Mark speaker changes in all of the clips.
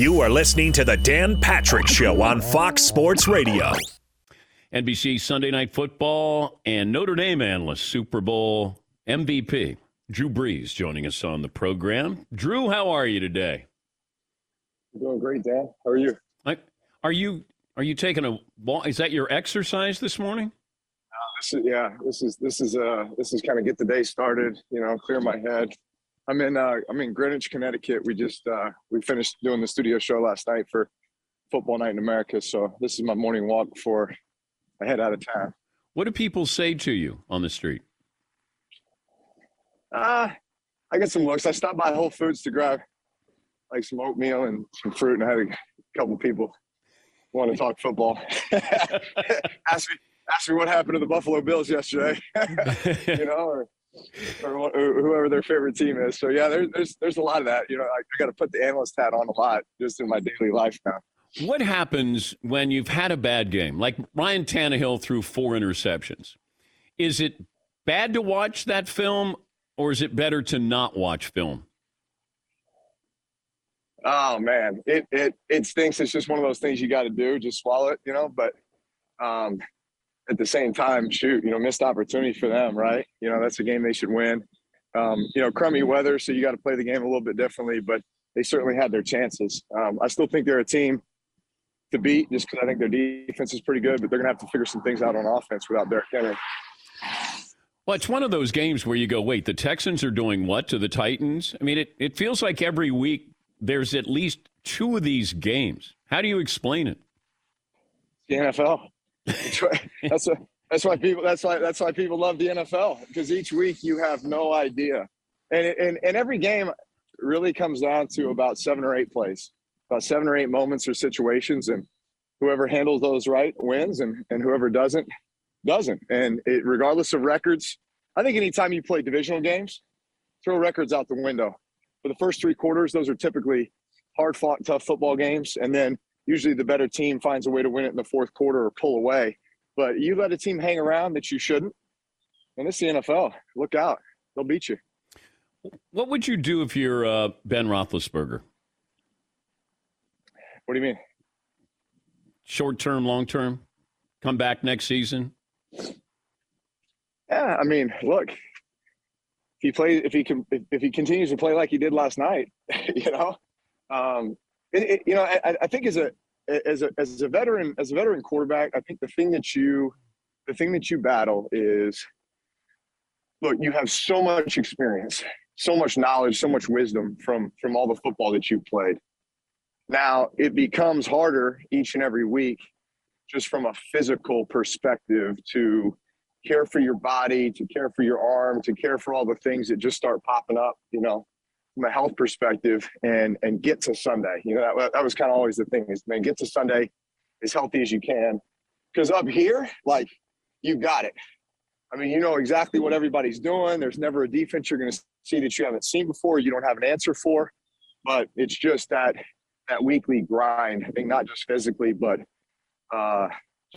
Speaker 1: You are listening to the Dan Patrick Show on Fox Sports Radio.
Speaker 2: NBC Sunday Night Football and Notre Dame analyst, Super Bowl MVP, Drew Brees, joining us on the program. Drew, how are you today?
Speaker 3: I'm doing great, Dan. How are you?
Speaker 2: Like, are you are you taking a walk? Is that your exercise this morning?
Speaker 3: Uh, this is yeah. This is this is uh this is kind of get the day started. You know, clear my head. I'm in uh I'm in Greenwich, Connecticut. We just uh we finished doing the studio show last night for Football Night in America. So this is my morning walk before I head out of town.
Speaker 2: What do people say to you on the street?
Speaker 3: Uh I get some looks. I stopped by Whole Foods to grab like some oatmeal and some fruit, and I had a couple people want to talk football. ask me ask me what happened to the Buffalo Bills yesterday. you know, or, or, whoever their favorite team is. So yeah, there's there's there's a lot of that. You know, I, I got to put the analyst hat on a lot just in my daily life now.
Speaker 2: What happens when you've had a bad game? Like Ryan Tannehill threw four interceptions. Is it bad to watch that film, or is it better to not watch film?
Speaker 3: Oh man, it it it stinks. It's just one of those things you got to do. Just swallow it, you know. But um, at the same time, shoot, you know, missed opportunity for them, right? You know, that's a game they should win. Um, you know, crummy weather, so you got to play the game a little bit differently. But they certainly had their chances. Um, I still think they're a team to beat, just because I think their defense is pretty good. But they're gonna have to figure some things out on offense without Derrick Henry.
Speaker 2: Well, it's one of those games where you go, wait, the Texans are doing what to the Titans? I mean, it, it feels like every week there's at least two of these games. How do you explain it?
Speaker 3: The NFL. That's a, that's why people that's why that's why people love the NFL because each week you have no idea, and and and every game really comes down to about seven or eight plays, about seven or eight moments or situations, and whoever handles those right wins, and and whoever doesn't doesn't. And it, regardless of records, I think anytime you play divisional games, throw records out the window. For the first three quarters, those are typically hard fought, tough football games, and then usually the better team finds a way to win it in the fourth quarter or pull away. But you let a team hang around that you shouldn't, and it's the NFL. Look out, they'll beat you.
Speaker 2: What would you do if you're uh, Ben Roethlisberger?
Speaker 3: What do you mean?
Speaker 2: Short term, long term? Come back next season?
Speaker 3: Yeah, I mean, look, if he plays, if he can, if, he continues to play like he did last night, you know, um, it, it, you know, I, I think as a as a as a veteran as a veteran quarterback, I think the thing that you the thing that you battle is look, you have so much experience, so much knowledge, so much wisdom from from all the football that you played. Now it becomes harder each and every week, just from a physical perspective, to care for your body, to care for your arm, to care for all the things that just start popping up, you know, from a health perspective and and get to Sunday. You know, that, that was kind of always the thing is man, get to Sunday as healthy as you can. Because up here, like you got it. I mean, you know exactly what everybody's doing. There's never a defense you're going to see that you haven't seen before. You don't have an answer for, but it's just that that weekly grind. I think not just physically, but uh,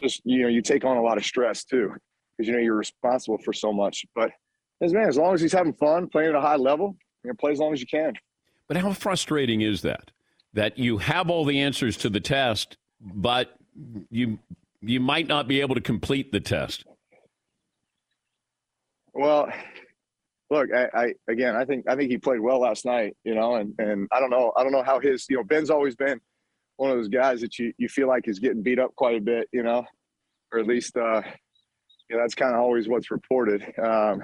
Speaker 3: just you know, you take on a lot of stress too because you know you're responsible for so much. But as man, as long as he's having fun, playing at a high level, you know, play as long as you can.
Speaker 2: But how frustrating is that? That you have all the answers to the test, but you you might not be able to complete the test.
Speaker 3: Well, look, I, I, again, I think I think he played well last night, you know, and and I don't know, I don't know how his, you know, Ben's always been one of those guys that you you feel like is getting beat up quite a bit, you know, or at least, uh, you know, that's kind of always what's reported. Um,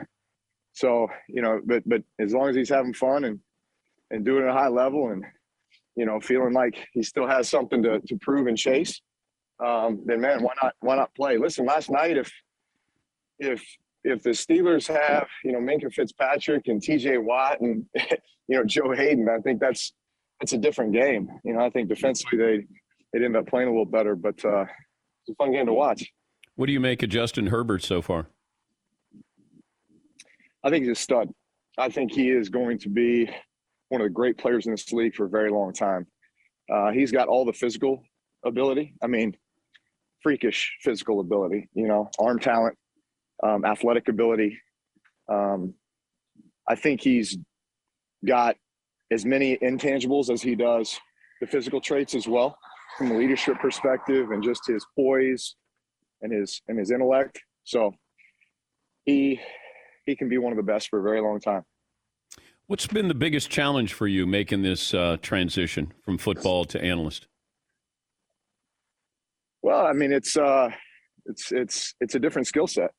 Speaker 3: so you know, but but as long as he's having fun and and doing it at a high level and you know feeling like he still has something to to prove and chase, um, then man, why not why not play? Listen, last night if if if the Steelers have, you know, Minkah Fitzpatrick and T.J. Watt and you know Joe Haden, I think that's it's a different game. You know, I think defensively they they end up playing a little better, but uh, it's a fun game to watch.
Speaker 2: What do you make of Justin Herbert so far?
Speaker 3: I think he's a stud. I think he is going to be one of the great players in this league for a very long time. Uh, he's got all the physical ability. I mean, freakish physical ability. You know, arm talent, um, athletic ability. Um, I think he's got as many intangibles as he does the physical traits as well from a leadership perspective and just his poise and his and his intellect. So he he can be one of the best for a very long time.
Speaker 2: What's been the biggest challenge for you making this uh, transition from football to analyst?
Speaker 3: Well, I mean, it's uh, it's it's it's a different skill set.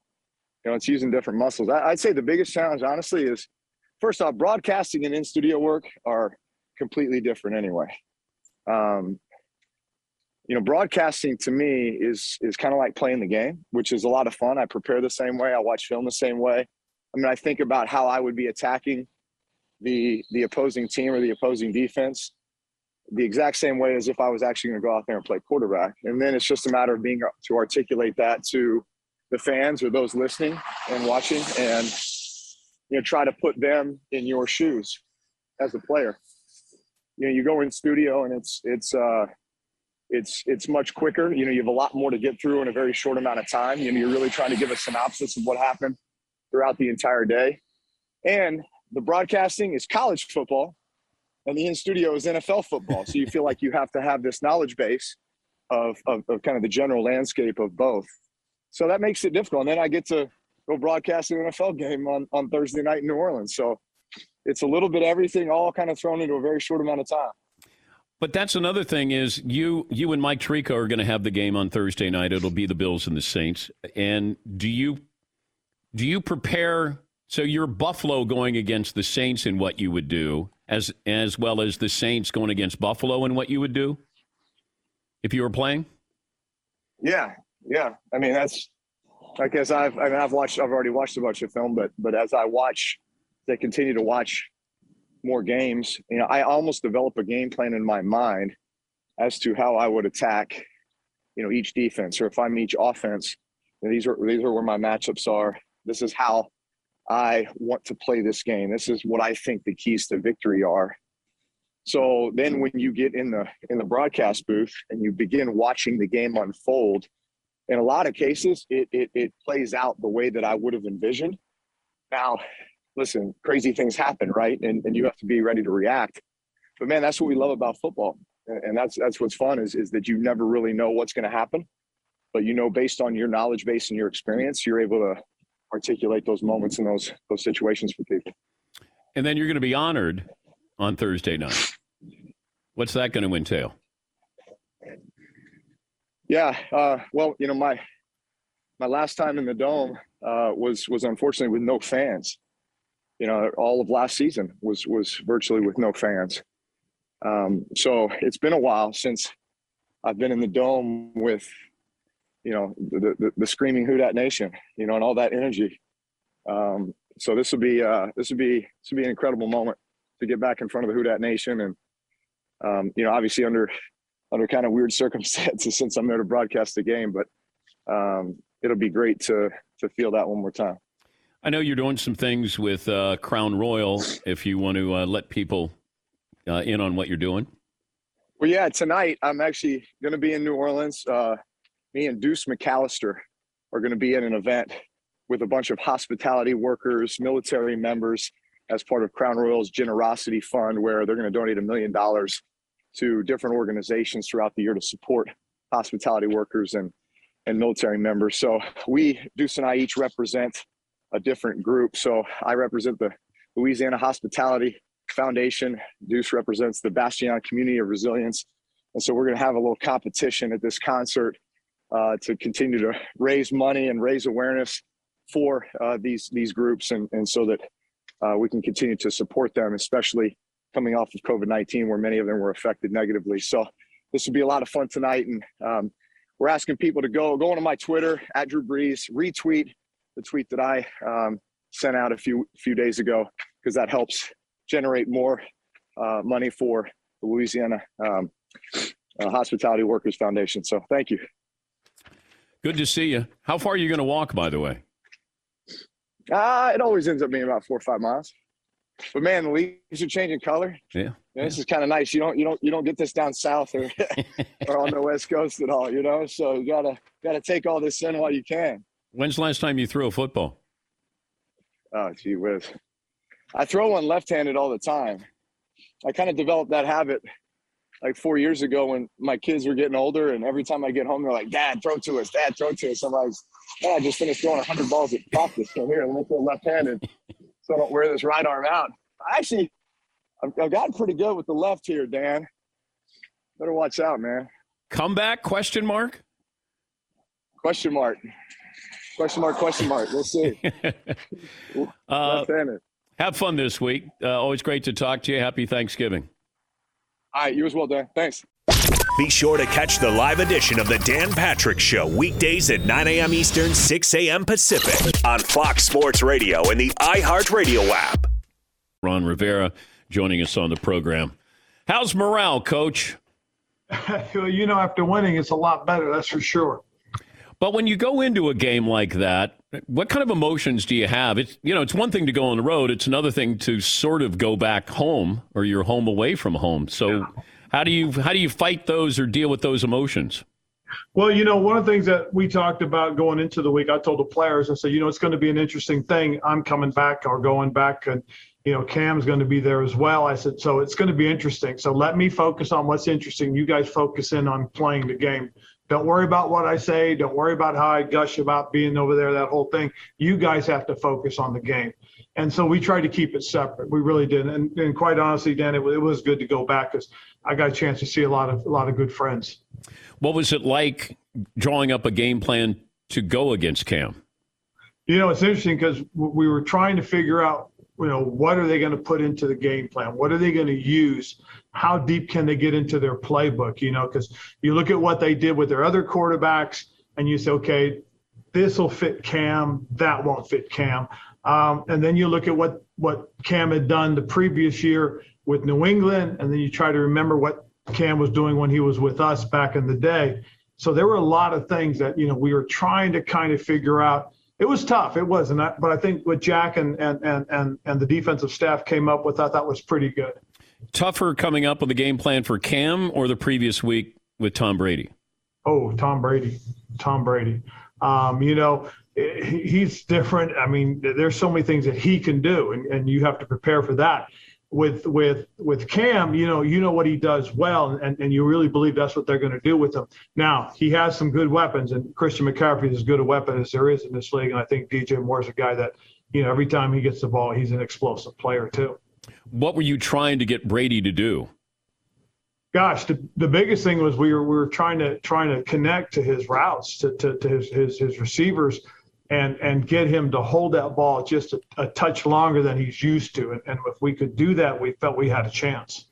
Speaker 3: You know, it's using different muscles. I, would say the biggest challenge, honestly, is first off, broadcasting and in studio work are completely different anyway. Um, you know, broadcasting to me is is kind of like playing the game, which is a lot of fun. I prepare the same way. I watch film the same way. I mean, I think about how I would be attacking the the opposing team or the opposing defense the exact same way as if I was actually going to go out there and play quarterback. And then it's just a matter of being to articulate that to the fans or those listening and watching, and you know, try to put them in your shoes as a player. You know, you go in studio and it's it's uh, it's it's much quicker. You know, you have a lot more to get through in a very short amount of time. You know, you're really trying to give a synopsis of what happened throughout the entire day, and the broadcasting is college football and the in studio is NFL football. So you feel like you have to have this knowledge base of, of, of, kind of the general landscape of both. So that makes it difficult. And then I get to go broadcast an NFL game on, on Thursday night in New Orleans. So it's a little bit everything all kind of thrown into a very short amount of time.
Speaker 2: But that's another thing is you you and Mike Tirico are going to have the game on Thursday night. It'll be the Bills and the Saints. And do you do you prepare so you're Buffalo going against the Saints in what you would do? as as well as the Saints going against Buffalo and what you would do if you were playing?
Speaker 3: Yeah, yeah. I mean, that's I guess I've I mean I've watched I've already watched a bunch of film, but but as I watch, they continue to watch more games. You know, I almost develop a game plan in my mind as to how I would attack, you know, each defense or if I'm each offense. these are these are where my matchups are. This is how I want to play this game. This is what I think the keys to victory are. So then when you get in the in the broadcast booth and you begin watching the game unfold, in a lot of cases it it, it plays out the way that I would have envisioned. Now, listen, crazy things happen, right? And and you have to be ready to react. But man, that's what we love about football. And that's that's what's fun is is that you never really know what's going to happen. But you know, based on your knowledge base and your experience, you're able to articulate those moments and those those situations for people.
Speaker 2: And then you're going to be honored on Thursday night. What's that going to entail?
Speaker 3: Yeah, uh, well, you know, my my last time in the dome uh, was was unfortunately with no fans. You know, all of last season was was virtually with no fans. Um, so it's been a while since I've been in the dome with you know the, the, the screaming Who Dat Nation, you know, and all that energy. Um, so this would be uh, this would be this would be an incredible moment to get back in front of the Who Dat Nation, and um, you know, obviously under under kind of weird circumstances since I'm there to broadcast the game, but um, it'll be great to to feel that one more time.
Speaker 2: I know you're doing some things with uh, Crown Royal. If you want to uh, let people uh, in on what you're doing.
Speaker 3: Well, yeah, tonight I'm actually going to be in New Orleans. Uh, me and Deuce McAllister are going to be at an event with a bunch of hospitality workers, military members, as part of Crown Royal's Generosity Fund, where they're going to donate a million dollars to different organizations throughout the year to support hospitality workers and and military members. So we, Deuce and I, each represent a different group. So I represent the Louisiana Hospitality Foundation. Deuce represents the Bastion Community of Resilience. And so we're going to have a little competition at this concert uh, to continue to raise money and raise awareness for uh, these these groups, and and so that uh, we can continue to support them, especially coming off of COVID nineteen, where many of them were affected negatively. So this will be a lot of fun tonight, and um, we're asking people to go go onto my Twitter at Drew Brees, retweet the tweet that I um, sent out a few few days ago because that helps generate more uh, money for the Louisiana um, uh, Hospitality Workers Foundation. So thank you.
Speaker 2: Good to see you. How far are you going to walk, by the way?
Speaker 3: Uh, it always ends up being about four or five miles. But man, the leaves are changing color.
Speaker 2: Yeah,
Speaker 3: yeah. this is kind of nice. You don't you don't you don't get this down south or or on the west coast at all. You know, so you gotta gotta take all this in while you can.
Speaker 2: When's the last time you threw a football?
Speaker 3: Oh, gee whiz! I throw one left-handed all the time. I kind of developed that habit like four years ago when my kids were getting older, and every time I get home, they're like, "Dad, throw to us! Dad, throw to us!" I'm like, oh, "I just finished throwing 100 balls at practice. So here, let me throw left-handed, so I don't wear this right arm out." I actually, I've, I've gotten pretty good with the left here, Dan. Better watch out, man.
Speaker 2: Comeback? Question mark.
Speaker 3: Question mark. Question mark. Question mark. We'll see.
Speaker 2: uh,
Speaker 3: left-handed.
Speaker 2: Have fun this week. Uh, always great to talk to you. Happy Thanksgiving.
Speaker 3: All right, you as well, Dan. Thanks.
Speaker 1: Be sure to catch the live edition of the Dan Patrick Show weekdays at 9 a.m. Eastern, 6 a.m. Pacific on Fox Sports Radio and the iHeartRadio app.
Speaker 2: Ron Rivera joining us on the program. How's morale, Coach?
Speaker 4: well, you know, after winning, it's a lot better. That's for sure.
Speaker 2: But when you go into a game like that, what kind of emotions do you have? It's you know, it's one thing to go on the road. It's another thing to sort of go back home or you're home away from home. So yeah. how do you how do you fight those or deal with those emotions?
Speaker 4: Well, you know, one of the things that we talked about going into the week, I told the players, I said, you know, it's going to be an interesting thing. I'm coming back or going back, and you know, Cam's going to be there as well. I said, so it's going to be interesting. So let me focus on what's interesting. You guys focus in on playing the game. Don't worry about what I say. Don't worry about how I gush about being over there, that whole thing. You guys have to focus on the game. And so we tried to keep it separate. We really did. And, and quite honestly, Dan, it, it was good to go back because I got a chance to see a lot of a lot of good friends.
Speaker 2: What was it like drawing up a game plan to go against Cam?
Speaker 4: You know, it's interesting because we were trying to figure out, you know, what are they going to put into the game plan? What are they going to use how deep can they get into their playbook? You know, because you look at what they did with their other quarterbacks, and you say, okay, this will fit Cam, that won't fit Cam. Um, and then you look at what what Cam had done the previous year with New England, and then you try to remember what Cam was doing when he was with us back in the day. So there were a lot of things that you know we were trying to kind of figure out. It was tough, it was, and I, but I think what Jack and and and and and the defensive staff came up with, I thought was pretty good
Speaker 2: tougher coming up with a game plan for Cam or the previous week with Tom Brady?
Speaker 4: Oh, Tom Brady. Tom Brady. Um, you know, he's different. I mean, there's so many things that he can do, and, and you have to prepare for that. With with with Cam, you know, you know what he does well, and, and you really believe that's what they're going to do with him. Now he has some good weapons, and Christian McCaffrey is as good a weapon as there is in this league, and I think DJ Moore is a guy that, you know, every time he gets the ball, he's an explosive player too.
Speaker 2: What were you trying to get Brady to do?
Speaker 4: Gosh, the, the biggest thing was we were we were trying to trying to connect to his routes to, to, to his, his his receivers and and get him to hold that ball just a, a touch longer than he's used to. And, and if we could do that, we felt we had a chance.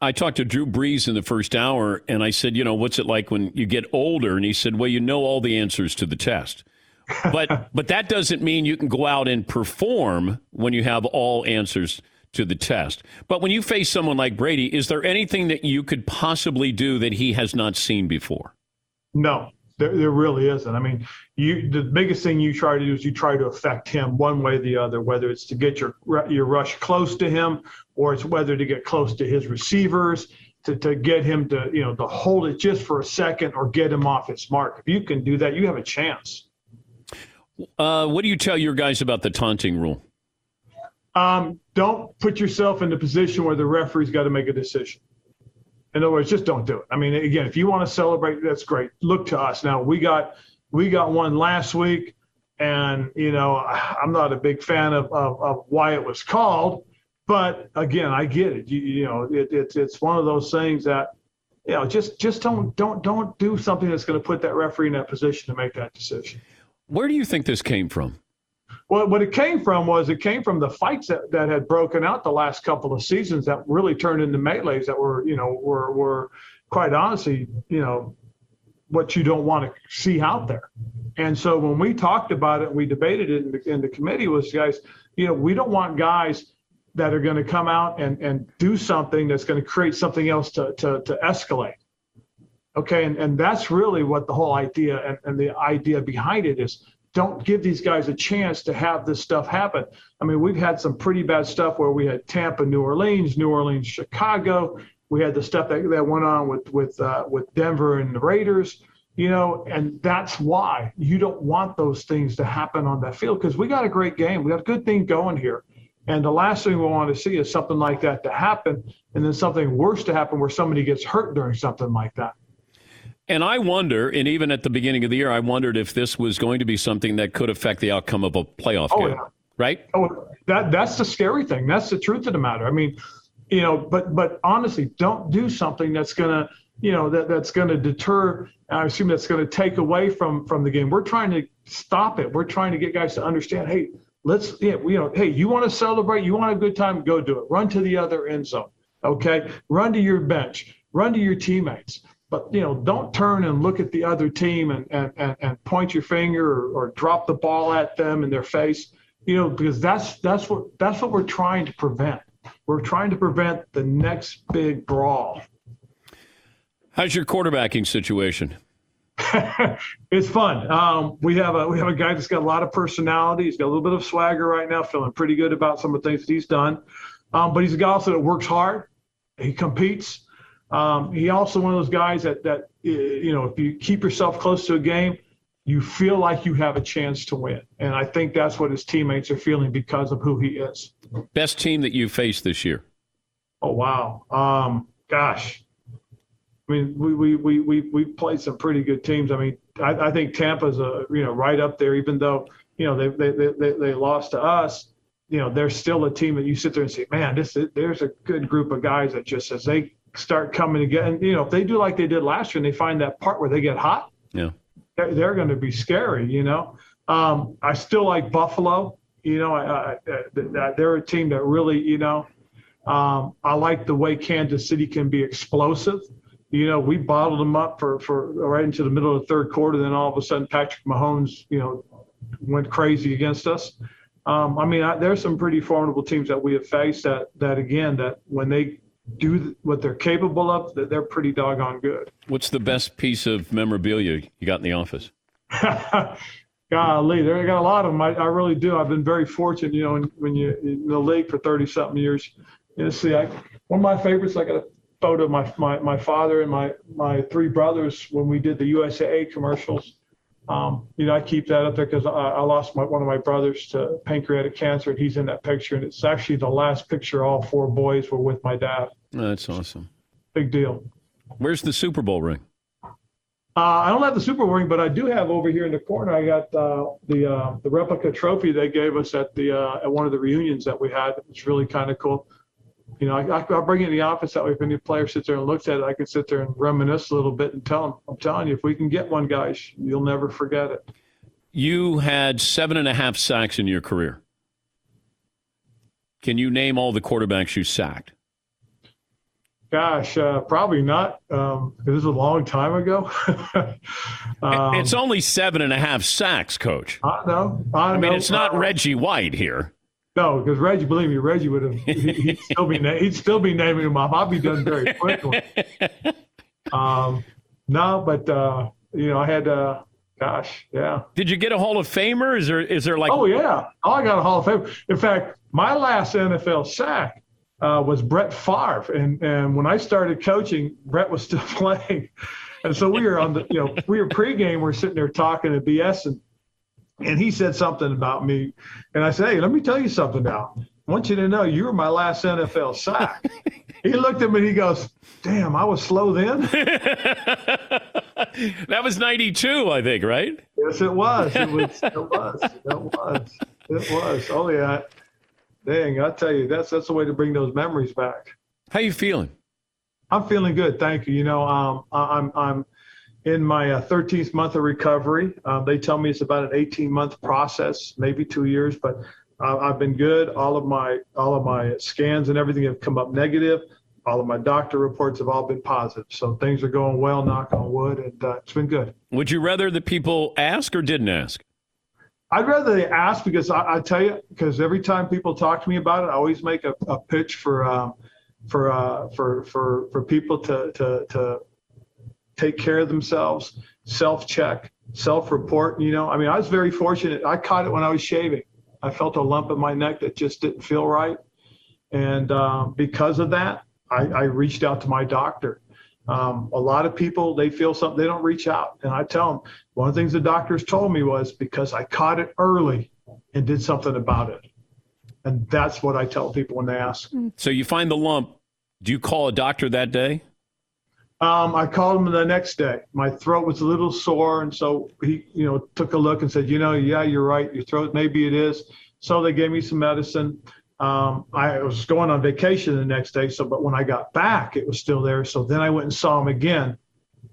Speaker 2: I talked to Drew Brees in the first hour, and I said, you know, what's it like when you get older? And he said, well, you know all the answers to the test. But but that doesn't mean you can go out and perform when you have all answers to the test. But when you face someone like Brady, is there anything that you could possibly do that he has not seen before?
Speaker 4: No, there, there really isn't. I mean, you the biggest thing you try to do is you try to affect him one way or the other, whether it's to get your your rush close to him or it's whether to get close to his receivers. To, to get him to you know to hold it just for a second or get him off his mark. If you can do that, you have a chance.
Speaker 2: Uh, what do you tell your guys about the taunting rule?
Speaker 4: Um, don't put yourself in the position where the referee's got to make a decision. In other words, just don't do it. I mean, again, if you want to celebrate, that's great. Look to us. Now we got we got one last week, and you know I'm not a big fan of of, of why it was called, but again, I get it. You, you know, it, it's it's one of those things that you know just just don't don't don't do something that's going to put that referee in that position to make that decision.
Speaker 2: Where do you think this came from?
Speaker 4: Well, what it came from was it came from the fights that, that had broken out the last couple of seasons that really turned into melees that were, you know, were were quite honestly, you know, what you don't want to see out there. And so when we talked about it, we debated it in the, in the committee was guys, you know, we don't want guys that are going to come out and, and do something that's going to create something else to, to, to escalate. Okay. And, and that's really what the whole idea and, and the idea behind it is don't give these guys a chance to have this stuff happen. I mean, we've had some pretty bad stuff where we had Tampa, New Orleans, New Orleans, Chicago. We had the stuff that, that went on with with uh, with Denver and the Raiders. You know, and that's why you don't want those things to happen on that field because we got a great game. We got a good thing going here. And the last thing we want to see is something like that to happen, and then something worse to happen where somebody gets hurt during something like that.
Speaker 2: And I wonder, and even at the beginning of the year, I wondered if this was going to be something that could affect the outcome of a playoff oh, game. Yeah. Right?
Speaker 4: Oh, that that's the scary thing. That's the truth of the matter. I mean, you know, but but honestly, don't do something that's gonna, you know, that that's gonna deter. I assume that's gonna take away from from the game. We're trying to stop it. We're trying to get guys to understand. Hey, let's, yeah, you know, hey, you want to celebrate, you want a good time, go do it. Run to the other end zone. Okay, run to your bench, run to your teammates but you know don't turn and look at the other team and and, and, and point your finger or, or, drop the ball at them in their face you know because that's that's what that's what we're trying to prevent. We're trying to prevent the next big brawl.
Speaker 2: How's your quarterbacking situation?
Speaker 4: It's fun. Um, we have a we have a guy that's got a lot of personality. He's got a little bit of swagger right now feeling pretty good about some of the things that he's done. Um, but he's a guy also that works hard. He competes um, he also one of those guys that that you know if you keep yourself close to a game, you feel like you have a chance to win, and I think that's what his teammates are feeling because of who he is.
Speaker 2: Best team that you faced this year?
Speaker 4: Oh wow, um, gosh. I mean, we we we we we played some pretty good teams. I mean, I, I think Tampa's a you know right up there, even though you know they they they, they lost to us you know, they're still a team that you sit there and say, man, this is, there's a good group of guys that just as they start coming again. And, you know, if they do like they did last year and they find that part where they get hot,
Speaker 2: yeah,
Speaker 4: they're, they're going to be scary, you know. Um, I still like Buffalo. You know, I, I, they're a team that really, you know, um, I like the way Kansas City can be explosive. You know, we bottled them up for, for right into the middle of the third quarter. Then all of a sudden, Patrick Mahomes, you know, went crazy against us. Um, I mean, I, there's some pretty formidable teams that we have faced that, that again, that when they do what they're capable of, that they're pretty doggone good.
Speaker 2: What's the best piece of memorabilia you got in the office?
Speaker 4: Golly, there I got a lot of them. I, I really do. I've been very fortunate, you know, when, when you're in the league for 30 something years. You know, see, I, one of my favorites, I got a photo of my, my, my father and my, my three brothers when we did the USAA commercials. Um, you know, I keep that up there because I, I, lost my, one of my brothers to pancreatic cancer, and he's in that picture. And it's actually the last picture all four boys were with my dad.
Speaker 2: That's awesome.
Speaker 4: Big deal.
Speaker 2: Where's the Super Bowl ring?
Speaker 4: Uh, I don't have the Super Bowl ring, but I do have over here in the corner. I got uh, the uh, the replica trophy they gave us at the uh, at one of the reunions that we had. It's really kind of cool you know, I, will bring it in the office that way. If any player sits there and looks at it, I can sit there and reminisce a little bit and tell them, I'm telling you, if we can get one, guys, you'll never forget it.
Speaker 2: You had seven and a half sacks in your career. Can you name all the quarterbacks you sacked?
Speaker 4: Gosh, uh, probably not. Um, this is a long time ago.
Speaker 2: um, it's only seven and a half sacks, Coach.
Speaker 4: I know. I,
Speaker 2: I
Speaker 4: mean,
Speaker 2: it's not Reggie White here.
Speaker 4: No, because Reggie, believe me, Reggie would have. He'd still be he'd still be naming them off. I'll be done very quickly. Um, no, but uh, you know, I had. Uh, gosh, yeah.
Speaker 2: Did you get a Hall of Famer? Is there is there like?
Speaker 4: Oh yeah, oh, I got a Hall of Famer. In fact, my last NFL sack uh, was Brett Favre, and and when I started coaching, Brett was still playing, and so we were on the you know we were pregame, we are sitting there talking and BS and and he said something about me. And I said, Hey, let me tell you something now. I want you to know you were my last NFL sack. he looked at me and he goes, Damn, I was slow then.
Speaker 2: that was 92, I think, right?
Speaker 4: Yes, it was. It was. It was. It was. It was. Oh, yeah. Dang, I tell you, that's that's the way to bring those memories back.
Speaker 2: How you feeling?
Speaker 4: I'm feeling good, thank you. You know, um, I, I'm I'm in my uh, 13th month of recovery. Um, they tell me it's about an 18 month process, maybe two years, but uh, I've been good. All of my all of my scans and everything have come up negative. All of my doctor reports have all been positive. So things are going well, knock on wood, and uh, it's been good.
Speaker 2: Would you rather the people ask or didn't ask?
Speaker 4: I'd rather they ask because I, I tell you, because every time people talk to me about it, I always make a, a pitch for um, for uh, for for for people to to to take care of themselves, self check, self report. You know, I mean, I was very fortunate. I caught it when I was shaving. I felt a lump in my neck that just didn't feel right. And um, because of that, I, I, reached out to my doctor. Um, a lot of people, they feel something, they don't reach out. And I tell them, one of the things the doctors told me was because I caught it early and did something about it. And that's what I tell people when they ask.
Speaker 2: So you find the lump. Do you call a doctor that day?
Speaker 4: Um, I called him the next day. My throat was a little sore, and so he, you know, took a look and said, you know, yeah, you're right. Your throat, maybe it is. So they gave me some medicine. Um, I was going on vacation the next day, so but when I got back, it was still there. So then I went and saw him again.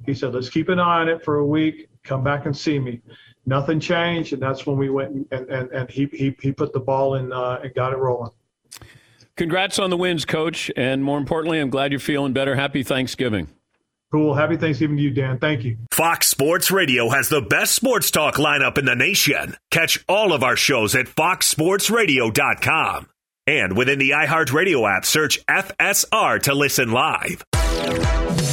Speaker 4: He said, let's keep an eye on it for a week. Come back and see me. Nothing changed, and that's when we went and and, and he, he he put the ball in uh, and got it rolling.
Speaker 2: Congrats on the wins, coach. And more importantly, I'm glad you're feeling better. Happy Thanksgiving.
Speaker 4: Cool. Happy Thanksgiving to you, Dan. Thank you.
Speaker 1: Fox Sports Radio has the best sports talk lineup in the nation. Catch all of our shows at foxsportsradio.com. And within the iHeartRadio app, search FSR to listen live.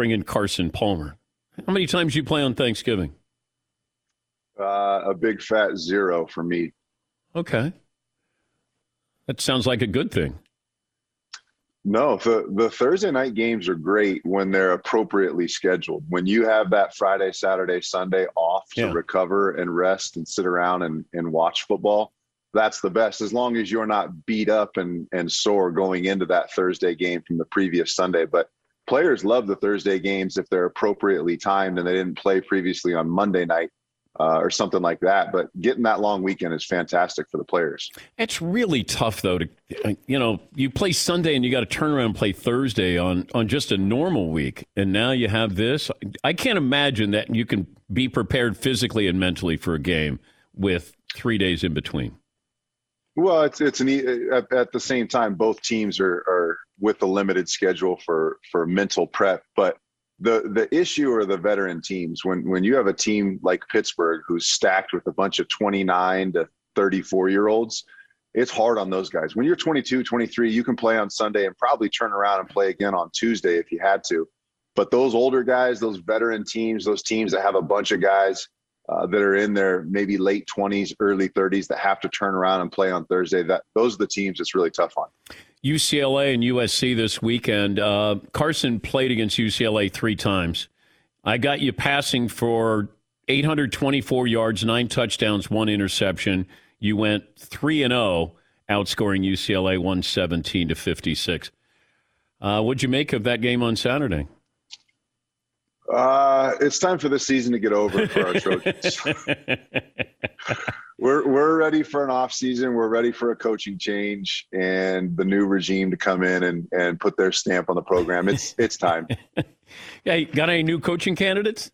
Speaker 2: Bring in Carson Palmer. How many times you play on Thanksgiving?
Speaker 5: Uh, a big fat zero for me.
Speaker 2: Okay. That sounds like a good thing.
Speaker 5: No, the, the Thursday night games are great when they're appropriately scheduled. When you have that Friday, Saturday, Sunday off to
Speaker 2: Yeah.
Speaker 5: recover and rest and sit around and, and watch football, that's the best. As long as you're not beat up and, and sore going into that Thursday game from the previous Sunday. But players love the Thursday games if they're appropriately timed and they didn't play previously on Monday night uh, or something like that. But getting that long weekend is fantastic for the players.
Speaker 2: It's really tough, though, to, you know, you play Sunday and you got to turn around and play Thursday on, on just a normal week. And now you have this. I can't imagine that you can be prepared physically and mentally for a game with three days in between.
Speaker 5: Well, it's it's an at, at the same time both teams are are with a limited schedule for for mental prep, but the the issue are the veteran teams. When when you have a team like Pittsburgh who's stacked with a bunch of 29 to 34 year olds it's hard on those guys. When you're 22 23 you can play on Sunday and probably turn around and play again on Tuesday if you had to. But those older guys those veteran teams those teams that have a bunch of guys uh, that are in their maybe late 20s early 30s that have to turn around and play on Thursday that those are the teams it's really tough on
Speaker 2: UCLA and USC this weekend. Uh, Carson played against UCLA three times. I got you passing for 824 yards, nine touchdowns, one interception. You went 3 and 0, outscoring UCLA 117 to 56. Uh, what'd you make of that game on Saturday?
Speaker 5: Uh, it's time for the season to get over for our Trojans. we're we're ready for an off season. We're ready for a coaching change and the new regime to come in and, and put their stamp on the program. It's it's time.
Speaker 2: You got any new coaching candidates?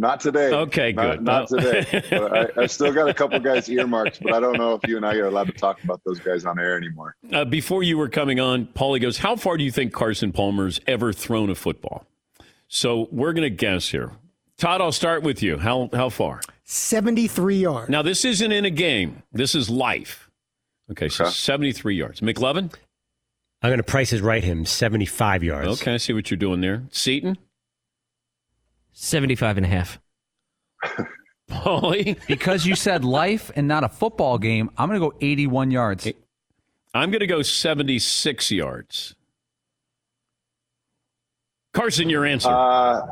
Speaker 5: Not today.
Speaker 2: Okay,
Speaker 5: Not-
Speaker 2: good.
Speaker 5: Not,
Speaker 2: No.
Speaker 5: today. I, I still got a couple guys earmarked, but I don't know if you and I are allowed to talk about those guys on air anymore.
Speaker 2: Uh, before you were coming on, Paulie goes, How far do you think Carson Palmer's ever thrown a football? So we're going to guess here. Todd, I'll start with you. How, how far?
Speaker 6: 73 yards.
Speaker 2: Now, this isn't in a game, this is life. Okay, so
Speaker 5: Okay.
Speaker 2: 73 yards. McLovin?
Speaker 7: I'm going to price his right him 75 yards.
Speaker 2: Okay, I see what you're doing there. Seton?
Speaker 8: 75 and a half.
Speaker 2: Paulie?
Speaker 9: Because you said life and not a football game, I'm going to go 81 yards.
Speaker 2: I'm going to go 76 yards. Carson, your answer.
Speaker 5: Uh,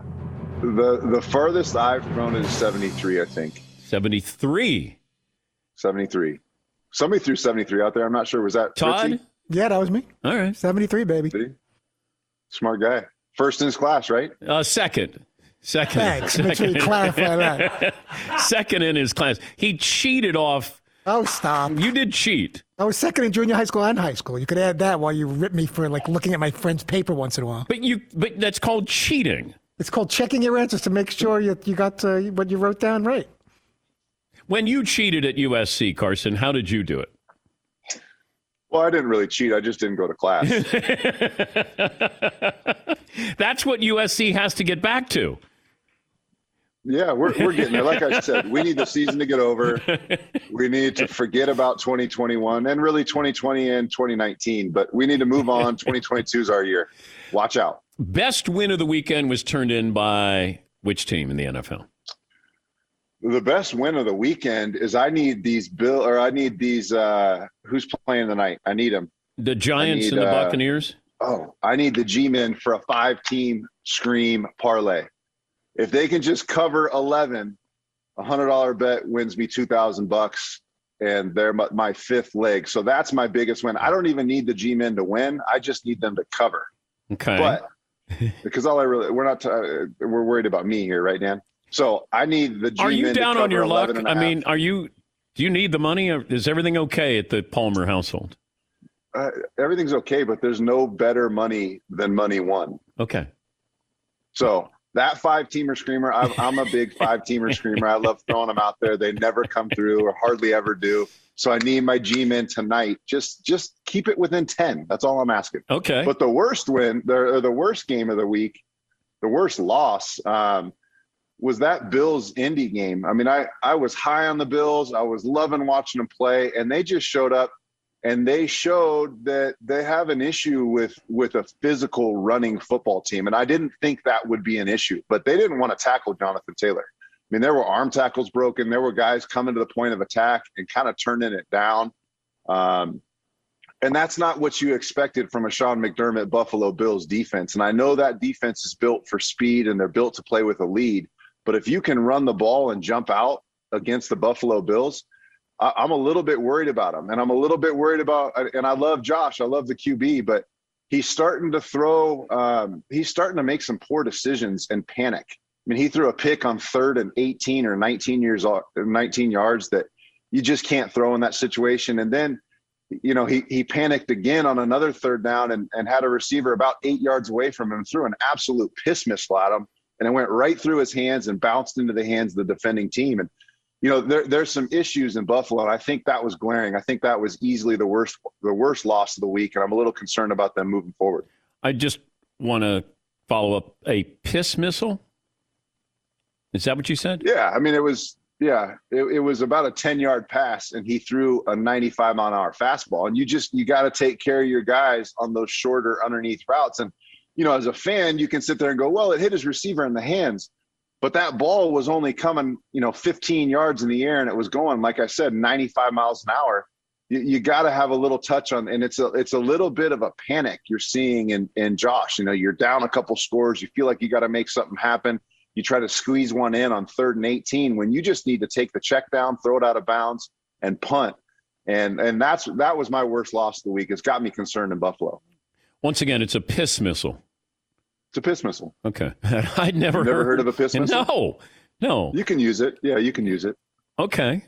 Speaker 5: the the furthest I've thrown is 73, I think.
Speaker 2: 73.
Speaker 5: 73. Somebody threw 73 out there. I'm not sure. Was that
Speaker 2: Todd?
Speaker 5: Fritzy?
Speaker 6: Yeah, that was me.
Speaker 2: All right.
Speaker 6: 73, baby.
Speaker 5: See? Smart guy. First in his class, right?
Speaker 2: Uh, second. Second.
Speaker 6: Thanks. Make sure you clarify that.
Speaker 2: Second in his class. He cheated off.
Speaker 6: Oh, stop.
Speaker 2: You did cheat.
Speaker 6: I was second in junior high school and high school. You could add that while you rip me for like looking at my friend's paper once in a while.
Speaker 2: But you but that's called cheating.
Speaker 6: It's called checking your answers to make sure you, you got uh, what you wrote down right.
Speaker 2: When you cheated at USC, Carson, how did you do it?
Speaker 5: Well, I didn't really cheat. I just didn't go to class.
Speaker 2: That's what USC has to get back to.
Speaker 5: Yeah, we're, we're getting there. Like I said, we need the season to get over. We need to forget about 2021 and really 2020 and 2019, but we need to move on. 2022 is our year. Watch out.
Speaker 2: Best win of the weekend was turned in by which team in the NFL?
Speaker 5: The best win of the weekend is I need these bill or I need these uh who's playing tonight? I need them.
Speaker 2: The Giants
Speaker 5: need,
Speaker 2: and the
Speaker 5: uh,
Speaker 2: Buccaneers?
Speaker 5: Oh, I need the G men for a five team scream parlay. If they can just cover 11, a hundred dollar bet wins me 2000 bucks and they're my, my fifth leg. So that's my biggest win. I don't even need the G men to win. I just need them to cover.
Speaker 2: Okay.
Speaker 5: But because all I really, we're not, uh, we're worried about me here, right, Dan? So I need the G
Speaker 2: are you down on your luck?
Speaker 5: 11 and a
Speaker 2: I mean, are you do you need the money or is everything okay at the Palmer household?
Speaker 5: uh, everything's okay, but there's no better money than money won.
Speaker 2: Okay.
Speaker 5: So that five teamer screamer, I'm, I'm a big five teamer screamer. I love throwing them out there. They never come through or hardly ever do. So I need my G men tonight. Just just keep it within 10. That's all I'm asking.
Speaker 2: Okay.
Speaker 5: But the worst win, the, the worst game of the week, the worst loss um, was that Bills Indy game. I mean, I, I was high on the Bills. I was loving watching them play, and they just showed up and they showed that they have an issue with with a physical running football team. And I didn't think that would be an issue, but they didn't want to tackle Jonathan Taylor. I mean, there were arm tackles broken. There were guys coming to the point of attack and kind of turning it down. Um, and that's not what you expected from a Sean McDermott Buffalo Bills defense. And I know that defense is built for speed and they're built to play with a lead. But if you can run the ball and jump out against the Buffalo Bills, I, I'm a little bit worried about him, And I'm a little bit worried about, and I love Josh, I love the QB, but he's starting to throw, um, he's starting to make some poor decisions and panic. I mean, he threw a pick on third and 18 or 19 years, 19 yards that you just can't throw in that situation. And then, you know, he he panicked again on another third down and, and had a receiver about eight yards away from him, threw an absolute piss missile at him, and it went right through his hands and bounced into the hands of the defending team. And you know, there, there's some issues in Buffalo, and I think that was glaring. I think that was easily the worst the worst loss of the week, and I'm a little concerned about them moving forward.
Speaker 2: I just want to follow up a piss missile. Is that what you said?
Speaker 5: Yeah, I mean, it was yeah, it, it was about a 10 yard pass, and he threw a 95 mile an hour fastball. And you just you got to take care of your guys on those shorter underneath routes. And you know, as a fan, you can sit there and go, well, it hit his receiver in the hands, but that ball was only coming, you know, 15 yards in the air, and it was going, like I said, 95 miles an hour. You, you got to have a little touch on, and it's a it's a little bit of a panic you're seeing in in Josh. You know, you're down a couple scores, you feel like you got to make something happen you try to squeeze one in on third and 18 when you just need to take the check down, throw it out of bounds, and punt. And and that's that was my worst loss of the week. It's got me concerned in Buffalo.
Speaker 2: Once again, it's a piss missile.
Speaker 5: It's a piss missile.
Speaker 2: Okay, I'd never
Speaker 5: Never
Speaker 2: heard,
Speaker 5: heard of a piss missile?
Speaker 2: No, no.
Speaker 5: You can use it. Yeah, you can use it.
Speaker 2: Okay,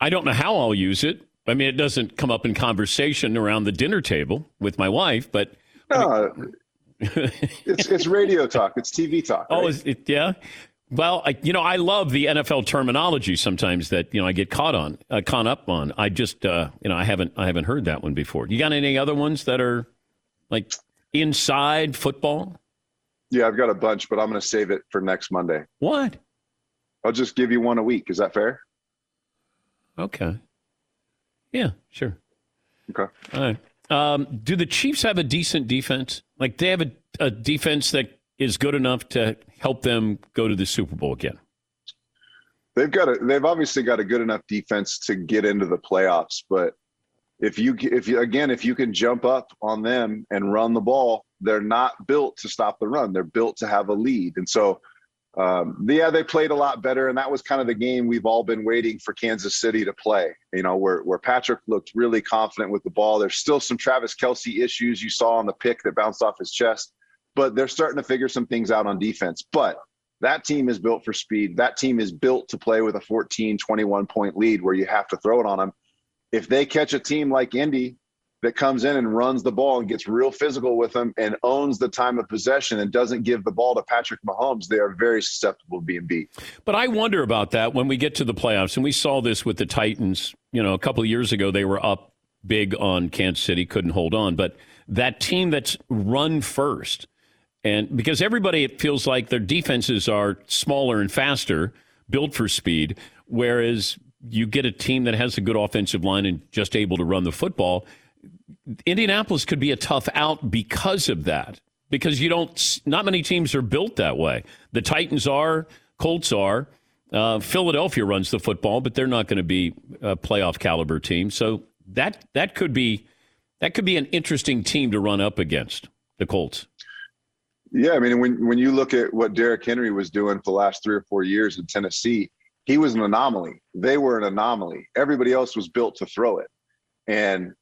Speaker 2: I don't know how I'll use it. I mean, it doesn't come up in conversation around the dinner table with my wife, but
Speaker 5: No, it's it's radio talk. It's TV talk.
Speaker 2: Oh,
Speaker 5: right?
Speaker 2: is it, yeah. Well, I, you know, I love the NFL terminology sometimes that you know I get caught on, uh, caught up on. I just, uh, you know, I haven't, I haven't heard that one before. You got any other ones that are like inside football?
Speaker 5: Yeah, I've got a bunch, but I'm going to save it for next Monday.
Speaker 2: What?
Speaker 5: I'll just give you one a week. Is that fair?
Speaker 2: Okay. Yeah, sure.
Speaker 5: Okay.
Speaker 2: All right. Um, do the Chiefs have a decent defense? Like they have a, a defense that is good enough to help them go to the Super Bowl again?
Speaker 5: They've got a, they've obviously got a good enough defense to get into the playoffs, but if you if you again if you can jump up on them and run the ball, they're not built to stop the run. They're built to have a lead, and so um, yeah, they played a lot better, and that was kind of the game we've all been waiting for Kansas City to play. You know, where where Patrick looked really confident with the ball. There's still some Travis Kelce issues you saw on the pick that bounced off his chest, but they're starting to figure some things out on defense. But that team is built for speed. That team is built to play with a 14, 21 point lead where you have to throw it on them. If they catch a team like Indy that comes in and runs the ball and gets real physical with them and owns the time of possession and doesn't give the ball to Patrick Mahomes, they are very susceptible to being beat.
Speaker 2: But I wonder about that when we get to the playoffs, and we saw this with the Titans. You know, a couple of years ago, they were up big on Kansas City, couldn't hold on. But that team that's run first, And because everybody, it feels like their defenses are smaller and faster, built for speed, whereas you get a team that has a good offensive line and just able to run the football. Indianapolis could be a tough out because of that. Because you don't, not many teams are built that way. The Titans are, Colts are. Uh, Philadelphia runs the football, but they're not going to be a playoff caliber team. So that that could be that could be an interesting team to run up against the Colts.
Speaker 5: Yeah, I mean, when when you look at what Derrick Henry was doing for the last three or four years in Tennessee, he was an anomaly. They were an anomaly. Everybody else was built to throw it, and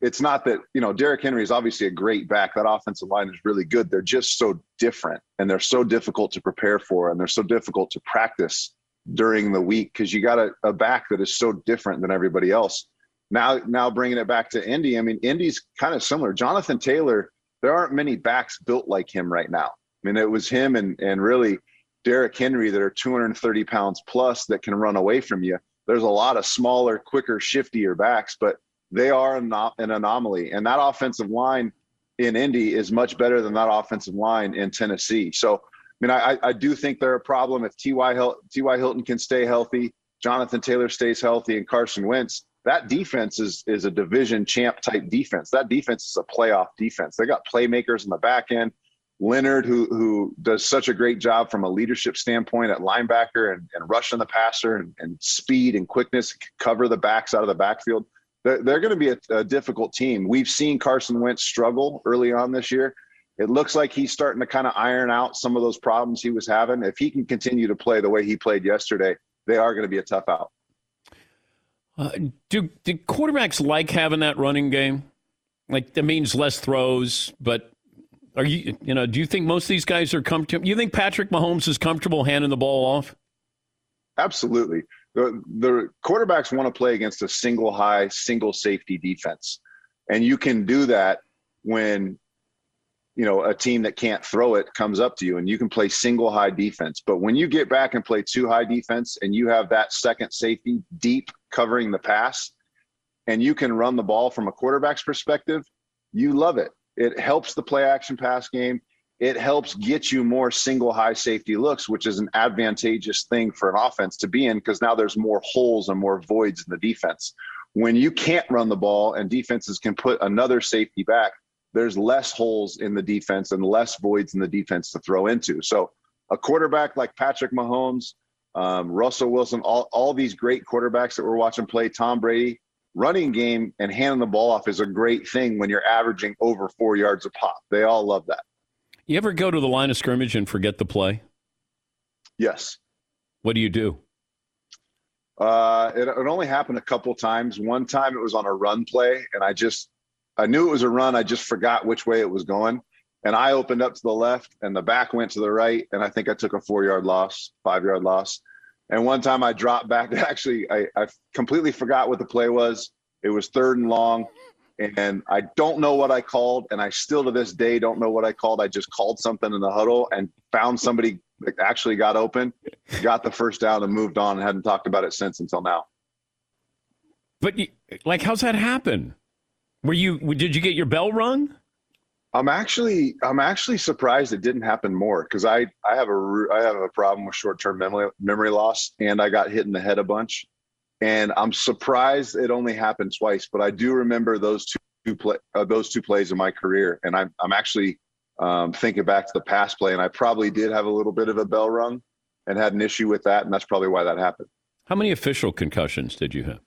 Speaker 5: it's not that you know Derrick Henry is obviously a great back. That offensive line is really good. They're just so different, and they're so difficult to prepare for, and they're so difficult to practice during the week because you got a, a back that is so different than everybody else. Now, now bringing it back to Indy, I mean, Indy's kind of similar. Jonathan Taylor, there aren't many backs built like him right now. I mean, it was him and and really Derrick Henry that are 230 pounds plus that can run away from you. There's a lot of smaller, quicker, shiftier backs, but they are an, an anomaly. And that offensive line in Indy is much better than that offensive line in Tennessee. So, I mean, I, I do think they're a problem if T.Y. T.Y. Hilton can stay healthy, Jonathan Taylor stays healthy, and Carson Wentz. That defense is is a division champ type defense. That defense is a playoff defense. They got playmakers in the back end. Leonard, who who does such a great job from a leadership standpoint at linebacker and, and rushing the passer and, and speed and quickness, cover the backs out of the backfield they're, they're going to be a, a difficult team. We've seen Carson Wentz struggle early on this year. It looks like he's starting to kind of iron out some of those problems he was having. If he can continue to play the way he played yesterday, they are going to be a tough out.
Speaker 2: Uh, do do quarterbacks like having that running game? Like that means less throws, but are you you know do you think most of these guys are comfortable? You think Patrick Mahomes is comfortable handing the ball off?
Speaker 5: Absolutely the, the quarterbacks want to play against a single high, single safety defense. And you can do that when you know a team that can't throw it comes up to you and you can play single high defense. But when you get back and play two high defense and you have that second safety deep covering the pass and you can run the ball from a quarterback's perspective you love it. It helps the play action pass game it helps get you more single high safety looks, which is an advantageous thing for an offense to be in because now there's more holes and more voids in the defense. When you can't run the ball and defenses can put another safety back, there's less holes in the defense and less voids in the defense to throw into. So a quarterback like Patrick Mahomes, um, Russell Wilson, all, all these great quarterbacks that we're watching play, Tom Brady, running game and handing the ball off is a great thing when you're averaging over four yards a pop. They all love that.
Speaker 2: You ever go to the line of scrimmage and forget the play?
Speaker 5: Yes.
Speaker 2: What do you do?
Speaker 5: Uh, it, it only happened a couple times. One time it was on a run play, and I just I knew it was a run. I just forgot which way it was going, and I opened up to the left, and the back went to the right, and I think I took a four yard loss, five yard loss. And one time I dropped back. Actually, I, I completely forgot what the play was. It was third and long and I don't know what I called, and I still to this day don't know what I called. I just called something in the huddle and found somebody that actually got open, got the first down, and moved on, and hadn't talked about it since until now.
Speaker 2: But like, how's that happen? Were you? Did you get your bell rung?
Speaker 5: I'm actually I'm actually surprised it didn't happen more because I I have a I have a problem with short term memory memory loss, and I got hit in the head a bunch and I'm surprised it only happened twice. But I do remember those two play uh, those two plays in my career, and I'm I'm actually um, thinking back to the pass play, and I probably did have a little bit of a bell rung and had an issue with that, and that's probably why that happened.
Speaker 2: How many official concussions did you have?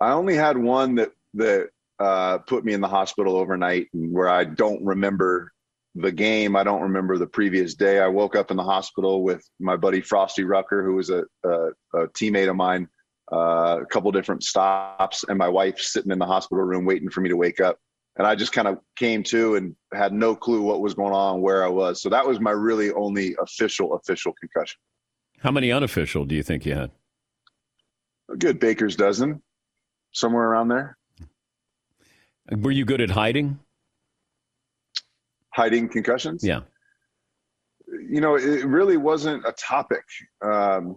Speaker 5: I only had one that that uh, put me in the hospital overnight, and where I don't remember the game. I don't remember the previous day. I woke up in the hospital with my buddy Frosty Rucker, who was a, a, a teammate of mine, uh, a couple different stops, and my wife sitting in the hospital room waiting for me to wake up. And I just kind of came to and had no clue what was going on, where I was. So that was my really only official official concussion.
Speaker 2: How many unofficial do you think you had?
Speaker 5: A good baker's dozen, somewhere around there.
Speaker 2: Were you good at hiding?
Speaker 5: Hiding concussions.
Speaker 2: Yeah.
Speaker 5: You know, it really wasn't a topic um,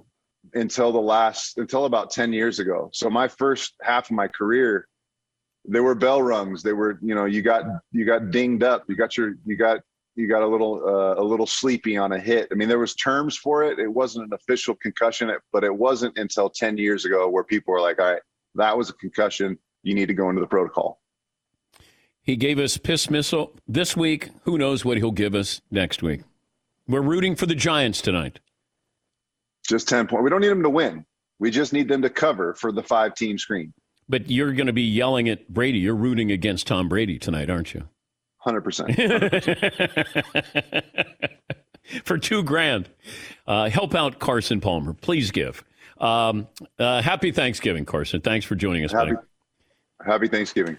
Speaker 5: until the last, until about 10 years ago. So my first half of my career, there were bell rungs. They were, you know, you got, you got dinged up. You got your, you got you got a little uh, a little sleepy on a hit. I mean, there was terms for it. It wasn't an official concussion, but it wasn't until ten years ago where people were like, "All right, that was a concussion. You need to go into the protocol."
Speaker 2: He gave us piss missile this week. Who knows what he'll give us next week? We're rooting for the Giants tonight.
Speaker 5: Just ten points. We don't need them to win. We just need them to cover for the five team screen.
Speaker 2: But you're going to be yelling at Brady. You're rooting against Tom Brady tonight, aren't you?
Speaker 5: Hundred percent.
Speaker 2: For two grand, uh, help out Carson Palmer. Please give. Um, uh, happy Thanksgiving, Carson. Thanks for joining us,
Speaker 5: happy,
Speaker 2: buddy.
Speaker 5: Happy Thanksgiving.